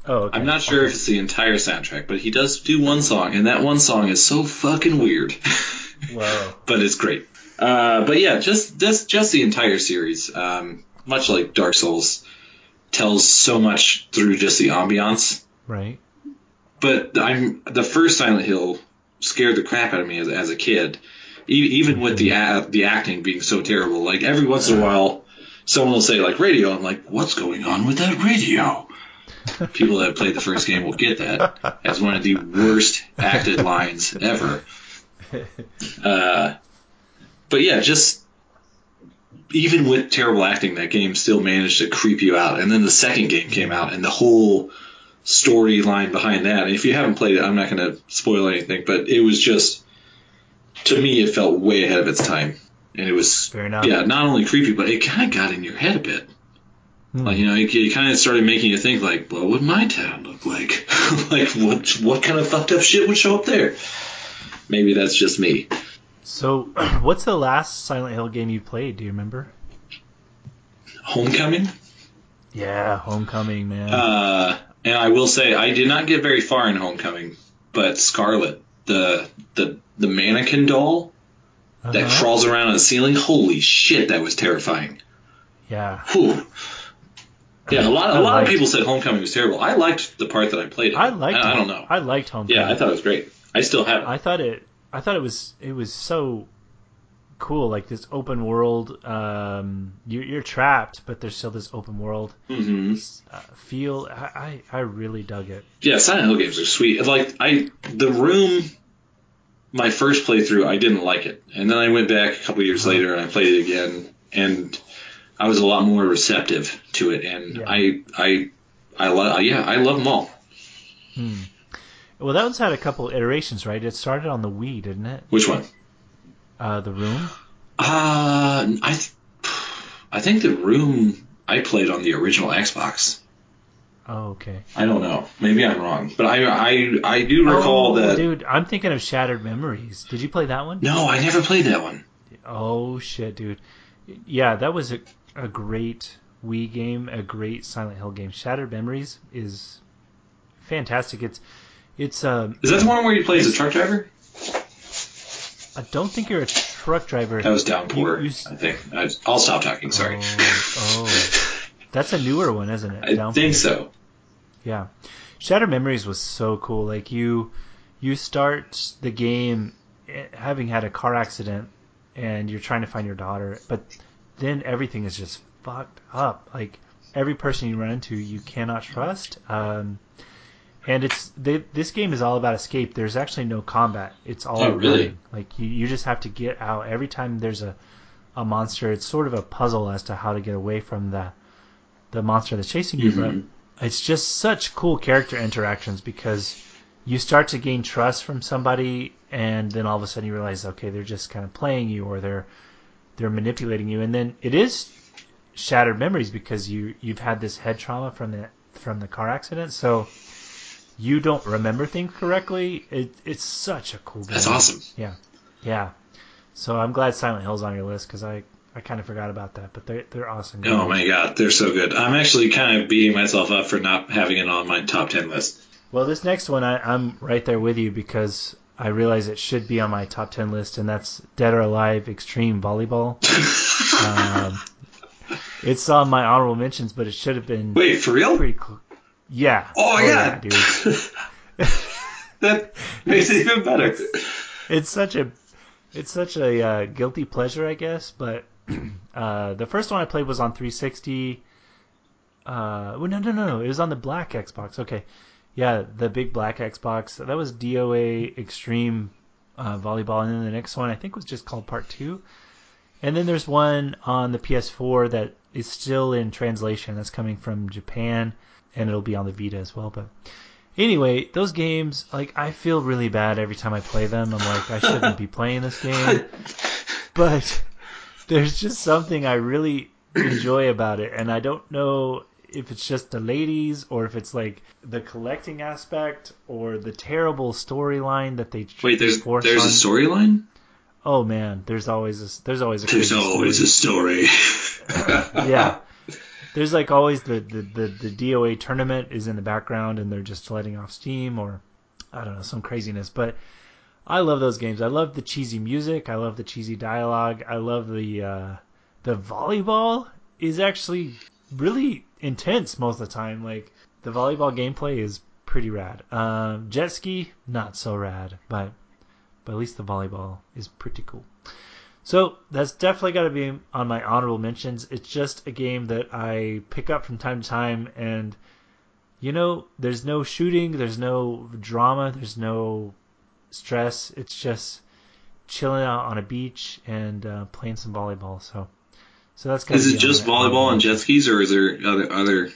oh, okay. I'm not sure if it's the entire soundtrack, but he does do one song, and that one song is so fucking weird. Whoa. but it's great. Uh, but yeah, just just just the entire series, um, much like Dark Souls, tells so much through just the ambiance. Right. But I'm the first Silent Hill scared the crap out of me as, as a kid, e- even with the a- the acting being so terrible. Like every once in a while, someone will say like radio. I'm like, what's going on with that radio? People that have played the first game will get that as one of the worst acted lines ever. Uh, but yeah, just even with terrible acting, that game still managed to creep you out. And then the second game came out, and the whole storyline behind that. And if you haven't played it, I'm not going to spoil anything, but it was just to me, it felt way ahead of its time, and it was Fair enough. yeah, not only creepy, but it kind of got in your head a bit. Hmm. Like you know, it, it kind of started making you think like, what would my town look like? like what what kind of fucked up shit would show up there? Maybe that's just me. So, what's the last Silent Hill game you played? Do you remember? Homecoming. Yeah, Homecoming, man. Uh, and I will say I did not get very far in Homecoming, but Scarlet, the the the mannequin doll that Uh-huh. crawls around on the ceiling, holy shit, that was terrifying. Yeah, Whew. Yeah, a lot I a lot liked- of people said Homecoming was terrible. I liked the part that I played. I liked. I, I don't know. I liked Homecoming. yeah, I thought it was great. I still have it. I thought it. I thought it was. It was so cool. Like this open world. Um, you, you're trapped, but there's still this open world hmm uh, feel. I, I I really dug it. Yeah, Silent Hill games are sweet. Like I, the room, my first playthrough, I didn't like it, and then I went back a couple years Uh-huh. later and I played it again, and I was a lot more receptive to it, and Yeah. I, I, I love, yeah, I love them all. Hmm. Well, that one's had a couple iterations, right? It started on the Wii, didn't it? Which one? Uh, the Room. Uh, I, th- I think the room I played on the original Xbox. Oh, okay. I don't know. Maybe I'm wrong, but I, I, I do recall oh, that. dude, I'm thinking of Shattered Memories. Did you play that one? No, I never played that one. Oh shit, dude. Yeah, that was a, a great Wii game, a great Silent Hill game. Shattered Memories is fantastic. It's it's um Is that the one where you play as a truck driver? I don't think you're a truck driver. That was Downpour, You- you I think. I, I'll stop talking. Sorry. Oh, oh. that's a newer one, isn't it? I Downpour. think so. Yeah. Shattered Memories was so cool. Like you you start the game eh, having had a car accident and you're trying to find your daughter, but then everything is just fucked up. Like every person you run into you cannot trust. Um and it's they, this game is all about escape. There's actually no combat. It's all Oh, really? running. Like you, you just have to get out every time there's a a monster. It's sort of a puzzle as to how to get away from the the monster that's chasing you. Mhm. But it's just such cool character interactions because you start to gain trust from somebody, and then all of a sudden you realize, okay, they're just kind of playing you, or they're they're manipulating you, and then it is shattered memories because you you've had this head trauma from the from the car accident, so you don't remember things correctly. It, it's such a cool game. That's awesome. Yeah, yeah. So I'm glad Silent Hill's on your list because I, I kind of forgot about that, but they're they're awesome. Oh my god, they're so good. I'm actually kind of beating myself up for not having it on my top 10 list. Well, this next one I, I'm right there with you because I realize it should be on my top ten list, and that's Dead or Alive Extreme Volleyball. um, it's on my honorable mentions, but it should have been Wait, for real? pretty cool. Yeah. Oh my yeah, god. dude. that makes it even better. It's such a it's such a uh, guilty pleasure, I guess. But uh, the first one I played was on 360. Uh, well, no, no, no, no. It was on the black Xbox. Okay, yeah, the big black Xbox. That was DOA Extreme uh, Volleyball, and then the next one I think was just called Part Two. And then there's one on the PS4 that is still in translation. That's coming from Japan, and it'll be on the Vita as well. But anyway, those games, like, I feel really bad every time I play them. I'm like, I shouldn't be playing this game. But there's just something I really enjoy about it, and I don't know if it's just the ladies or if it's like the collecting aspect or the terrible storyline that they Wait, there's there's on. a storyline. Oh man, there's always a, there's always a There's always a story. yeah. There's like always the, the, the, the DOA tournament is in the background and they're just letting off steam or I don't know, some craziness. But I love those games. I love the cheesy music. I love the cheesy dialogue. I love the uh, the volleyball is actually really intense most of the time. Like the volleyball gameplay is pretty rad. Um, jet ski not so rad, but but at least the volleyball is pretty cool. So that's definitely got to be on my honorable mentions. It's just a game that I pick up from time to time, and you know, there's no shooting, there's no drama, there's no stress. It's just chilling out on a beach and uh, playing some volleyball. So, so that's Is it just volleyball and jet skis, or is there other other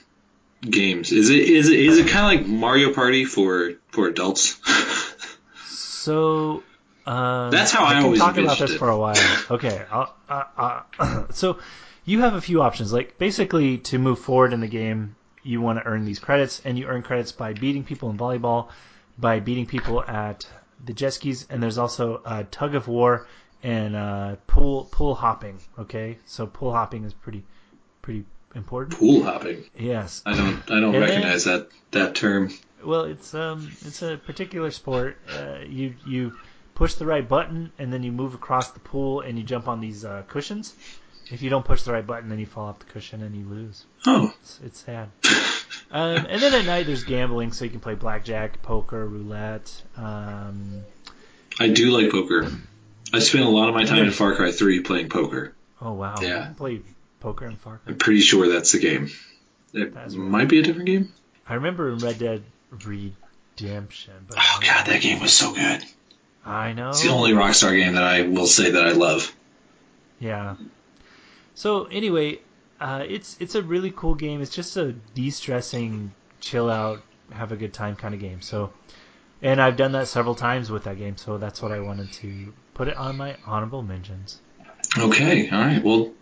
games? Is it is it is it kind of like Mario Party for for adults? So. Um, That's how I can always talk about this it. for a while. Okay, I'll, uh, uh, so you have a few options. Like basically, to move forward in the game, you want to earn these credits, and you earn credits by beating people in volleyball, by beating people at the jet skis, and there's also uh, tug of war and uh, pool pool hopping. Okay, so pool hopping is pretty pretty important. Pool hopping. Yes. I don't I don't And then- recognize that that term. Well, it's um, it's a particular sport. Uh, you you push the right button and then you move across the pool and you jump on these uh, cushions. If you don't push the right button, then you fall off the cushion and you lose. Oh, It's, it's sad. um, and then at night there's gambling, so you can play blackjack, poker, roulette. Um, I do like poker. I spent a lot of my time in Far Cry 3 playing poker. oh wow, Yeah. Can play poker in Far Cry. I'm pretty sure that's the game. It That's right. might be a different game. I remember in Red Dead Redemption, but Oh god, that game was so good. I know. It's the only Rockstar game that I will say that I love. Yeah. So anyway, uh, it's it's a really cool game. It's just a de-stressing, chill out, have a good time kind of game. So, and I've done that several times with that game. So that's what I wanted to put it on my honorable mentions. Okay, all right. Well,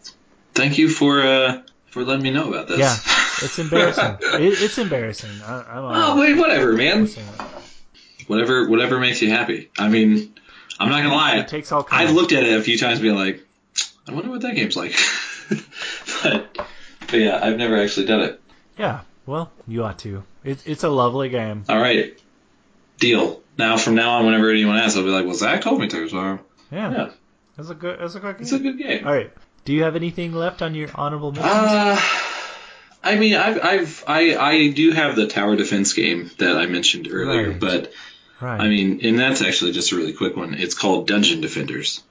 thank you for uh for letting me know about this. Yeah, it's embarrassing. it, it's embarrassing. I, I'm oh wait, whatever, man. Whatever, whatever makes you happy. I mean, I'm not gonna lie. It takes all I kinds. looked at it a few times, being like, I wonder what that game's like. but, but yeah, I've never actually done it. Yeah. Well, you ought to. It, it's a lovely game. All right, deal. Now, from now on, whenever anyone asks, I'll be like, "Well, Zach told me to." So Yeah. yeah, It's a good. It's a good game. it's a good game. All right. Do you have anything left on your honorable mentions? Uh, I mean, I've, I've, I, I do have the tower defense game that I mentioned earlier, Right. but right. I mean, and that's actually just a really quick one. It's called Dungeon Defenders.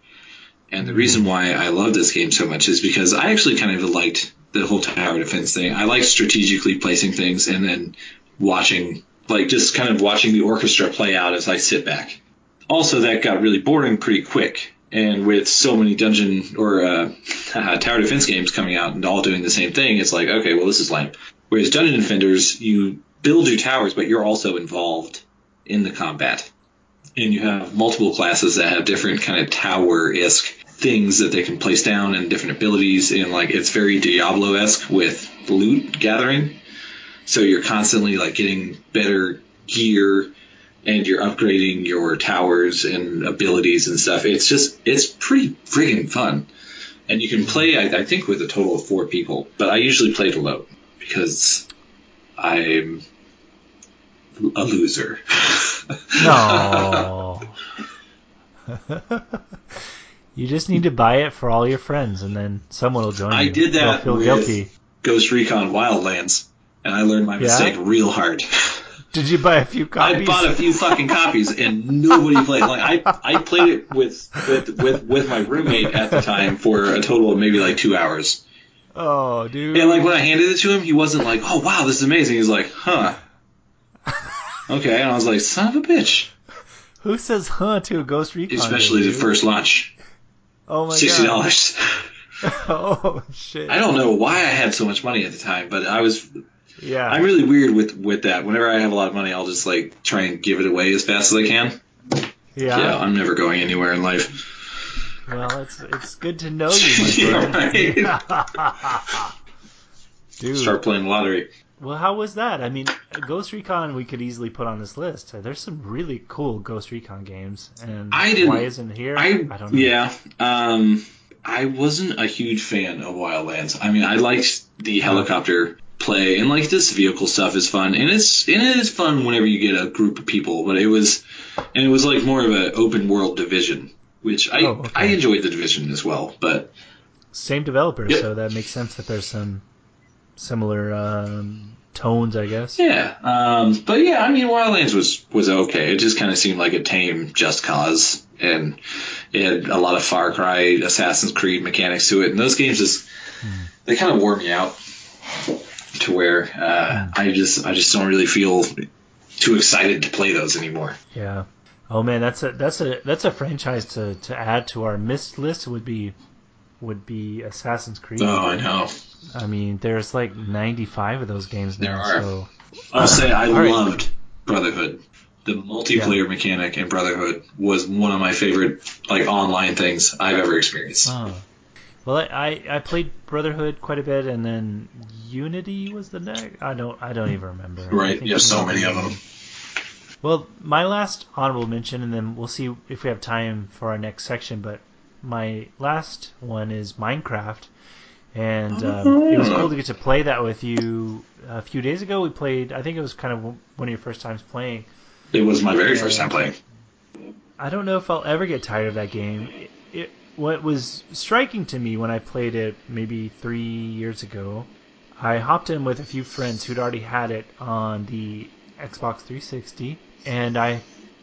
And the reason why I love this game so much is because I actually kind of liked the whole tower defense thing. I like strategically placing things and then watching, like just kind of watching the orchestra play out as I sit back. Also, that got really boring pretty quick. And with so many dungeon or uh, tower defense games coming out and all doing the same thing, it's like, okay, well, this is lame. Whereas Dungeon Defenders, you build your towers, but you're also involved in the combat and you have multiple classes that have different kind of tower-esque things that they can place down and different abilities and like it's very Diablo-esque with loot gathering. So you're constantly like getting better gear and you're upgrading your towers and abilities and stuff. It's just it's pretty friggin' fun. And you can play I, I think with a total of four people, but I usually play alone because I'm a loser. No. you just need to buy it for all your friends, and then someone will join I you. did that They'll feel with- guilty. Ghost Recon Wildlands, and I learned my mistake real hard. Did you buy a few copies? I bought a few fucking copies, and nobody played. Like I, I played it with, with with with my roommate at the time for a total of maybe like two hours, Oh, dude. And like when I handed it to him, he wasn't like, "Oh wow, this is amazing." He's like, "Huh." Okay, and I was like, "Son of a bitch!" Who says huh to a Ghost Recon? Especially game, the first launch, Oh my sixty god. dollars. oh shit. I don't know why I had so much money at the time, but I was Yeah. I'm really weird with with that. Whenever I have a lot of money, I'll just like try and give it away as fast as I can. yeah. Yeah, I'm never going anywhere in life. Well, it's it's good to know you, my Yeah, friend. Dude. Start playing lottery. Well, how was that? I mean, Ghost Recon we could easily put on this list. There's some really cool Ghost Recon games, and I didn't- why isn't here? I, don't know. yeah. Um, I wasn't a huge fan of Wildlands. I mean, I liked the helicopter play and like this vehicle stuff is fun and it's and it is fun whenever you get a group of people. But it was and it was like more of an open world division, which I Oh, okay. I enjoyed the division as well. But Same developer, Yep. so that makes sense that there's some similar um, tones, I guess. yeah, um, but yeah, I mean, Wildlands was was okay. It just kind of seemed like a tame Just Cause, and it had a lot of Far Cry, Assassin's Creed mechanics to it, and those games just they kind of wore me out to where uh, I just I just don't really feel too excited to play those anymore. Yeah. Oh man, that's a that's a that's a franchise to, to add to our missed list would be would be Assassin's Creed. Oh, I know. I mean, there's like 95 of those games There now. are. So I'll say I All right. loved Brotherhood. The multiplayer mechanic in Brotherhood was one of my favorite like online things I've ever experienced. Oh. Well, I, I, played Brotherhood quite a bit, and then Unity was the next. I don't I don't even remember. Right? Yeah, so many of them. Well, my last honorable mention, and then we'll see if we have time for our next section. But my last one is Minecraft, and um, it was cool to get to play that with you. A few days ago, we played. I think it was kind of one of your first times playing. It was my very first time playing. I don't know if I'll ever get tired of that game. It, it, what was striking to me when I played it maybe three years ago, I hopped in with a few friends who'd already had it on the Xbox 360, and I,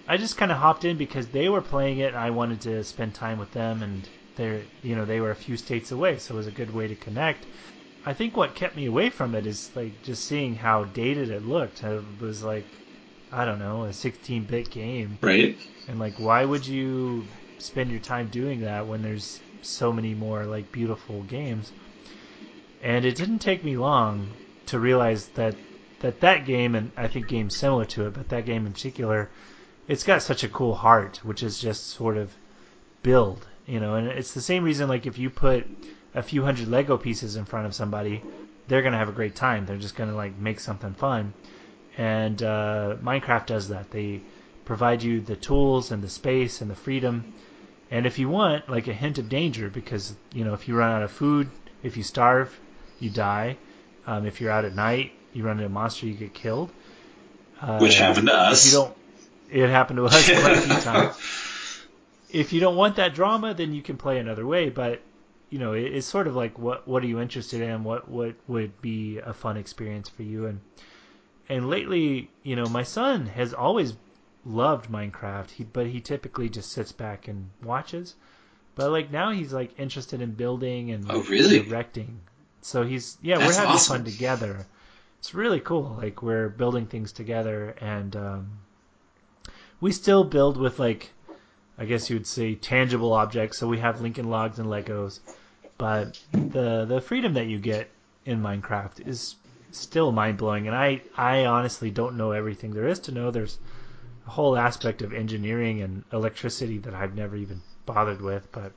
I just kind of hopped in because they were playing it, and I wanted to spend time with them, and they're, you know, they were a few states away, so it was a good way to connect. I think what kept me away from it is like just seeing how dated it looked. It was like, I don't know, a 16-bit game Right? and like why would you spend your time doing that when there's so many more like beautiful games and it didn't take me long to realize that that that game and i think games similar to it but that game in particular it's got such a cool heart which is just sort of build you know and it's the same reason like if you put a few hundred lego pieces in front of somebody they're going to have a great time they're just going to like make something fun and uh, minecraft does that they provide you the tools and the space and the freedom. And if you want, like a hint of danger, because you know if you run out of food, if you starve, you die. Um, if you're out at night, you run into a monster, you get killed. Uh, Which happened to If us. you don't, it happened to us quite a few times. If you don't want that drama, then you can play another way. But you know, it, it's sort of like what what are you interested in? What what would be a fun experience for you? And and lately, you know, my son has always loved Minecraft, he, but he typically just sits back and watches. But like now, he's like interested in building and Oh, really? directing. So he's yeah, That's we're having awesome. fun together. It's really cool. Like we're building things together, and um, we still build with like, I guess you would say tangible objects. So we have Lincoln Logs and Legos, but the the freedom that you get in Minecraft is still mind blowing. And I I honestly don't know everything there is to know. There's a whole aspect of engineering and electricity that I've never even bothered with, but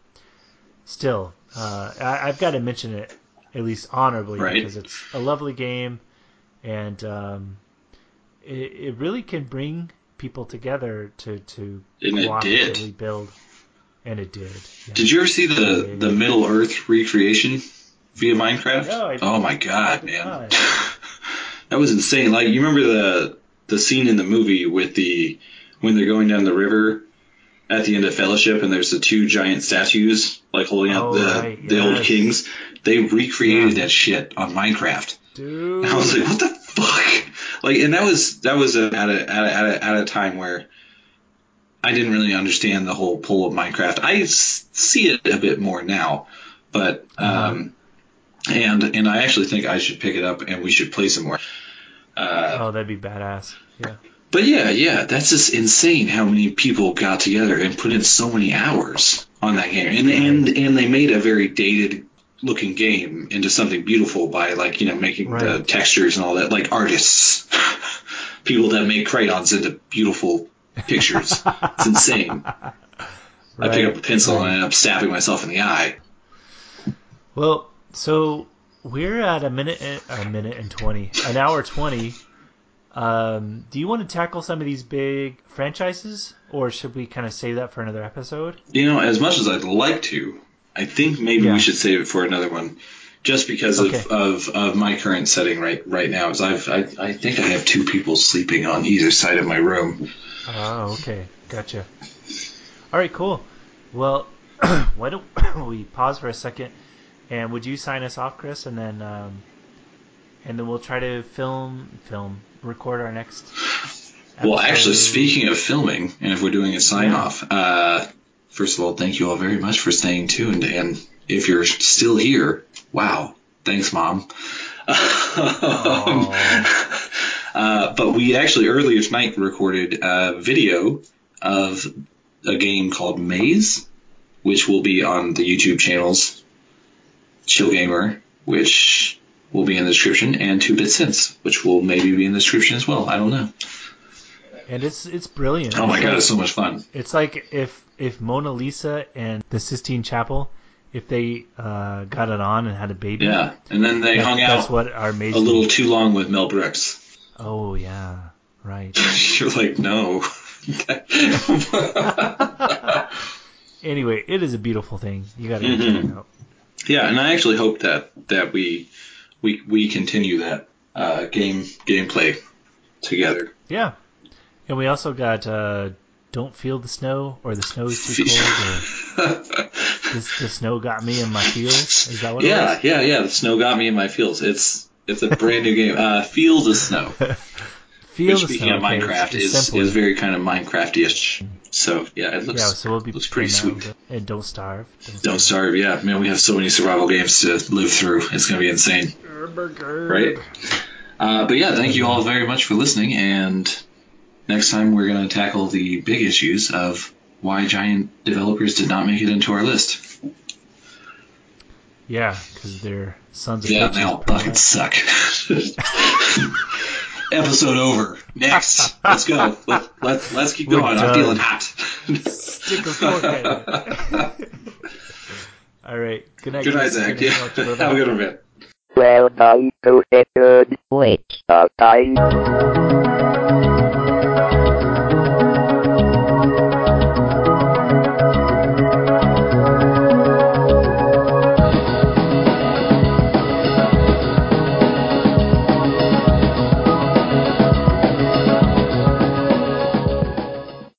still, uh, I, I've got to mention it at least honorably Right. because it's a lovely game, and um, it, it really can bring people together to to And it did. cooperatively build, and it did. yeah. Did you ever see the the Middle Earth recreation via Minecraft? No, oh my god, man, that was insane. Like you remember the the scene in the movie with the when they're going down the river at the end of Fellowship, and there's the two giant statues like holding up Oh, the right, the old kings. They recreated Yeah. that shit on Minecraft. Dude, And I was like, what the? Like, and that was that was a, at a at a at a, at a time where I didn't really understand the whole pull of Minecraft. I s- see it a bit more now, but Uh-huh. um, and and I actually think I should pick it up and we should play some more. Uh, Oh, that'd be badass. Yeah. but yeah, yeah, that's just insane how many people got together and put in so many hours on that game, and and and they made a very dated looking game into something beautiful by like you know making the textures and all that, like artists, people that make crayons into beautiful pictures. it's insane. I pick up a pencil and I end up stabbing myself in the eye. Well, so we're at a minute, and- a minute and twenty, an hour twenty. Um, do you want to tackle some of these big franchises, or should we kind of save that for another episode? You know, as much as I'd like to, I think maybe Yeah. we should save it for another one, just because Okay. of, of, of my current setting right right now. Is I've I, I think I have two people sleeping on either side of my room. Oh, okay, gotcha. All right, cool. Well, why don't we pause for a second, and would you sign us off, Chris, and then um, and then we'll try to film film record our next. Well, actually, speaking of filming, and if we're doing a sign off, uh, first of all, thank you all very much for staying tuned. And if you're still here, wow, thanks, mom. uh, but we actually earlier tonight recorded a video of a game called Maze, which will be on the YouTube channels Chill Gamer, which will be in the description, and Two Bit Sense, which will maybe be in the description as well. I don't know. And it's it's brilliant. Oh my god, it's so much fun. It's like if if Mona Lisa and the Sistine Chapel, if they uh, got it on and had a baby. Yeah, and then they that- hung That's out what our a little too long with Mel Brooks. Oh yeah, right. You're like, no. Anyway, it is a beautiful thing. You got to check Mhm. it out. yeah, and I actually hope that that we we we continue that uh, game gameplay together. Yeah, and we also got uh, "Don't Feel the Snow" or "The Snow is Too Cold" or this, "The Snow Got Me in My Feels." Is that what yeah, it yeah, yeah. The snow got me in my feels. It's it's a brand new game. Uh, Fields of Snow. was? Feel which the speaking snow. of okay, it's- Minecraft it's is simply- is very kind of Minecraft-ish. So yeah, it looks yeah. So we'll be looks pretty sweet. And don't starve. Don't starve. Yeah, man, we have so many survival games to live through. It's gonna be insane. Right. Uh, but yeah, thank you all very much for listening. And next time we're going to tackle the big issues of why giant developers did not make it into our list. Yeah, because they're sons of Yeah, bitches. they all fucking suck. Episode over. Next. Let's go. Let, let, let's keep We're going. I'm feeling hot. Stick a fork in it. All right. Good night. Good night, Zach. Good Yeah. night, Archie. Have a good one, man. Well done, to it good. Wait a time.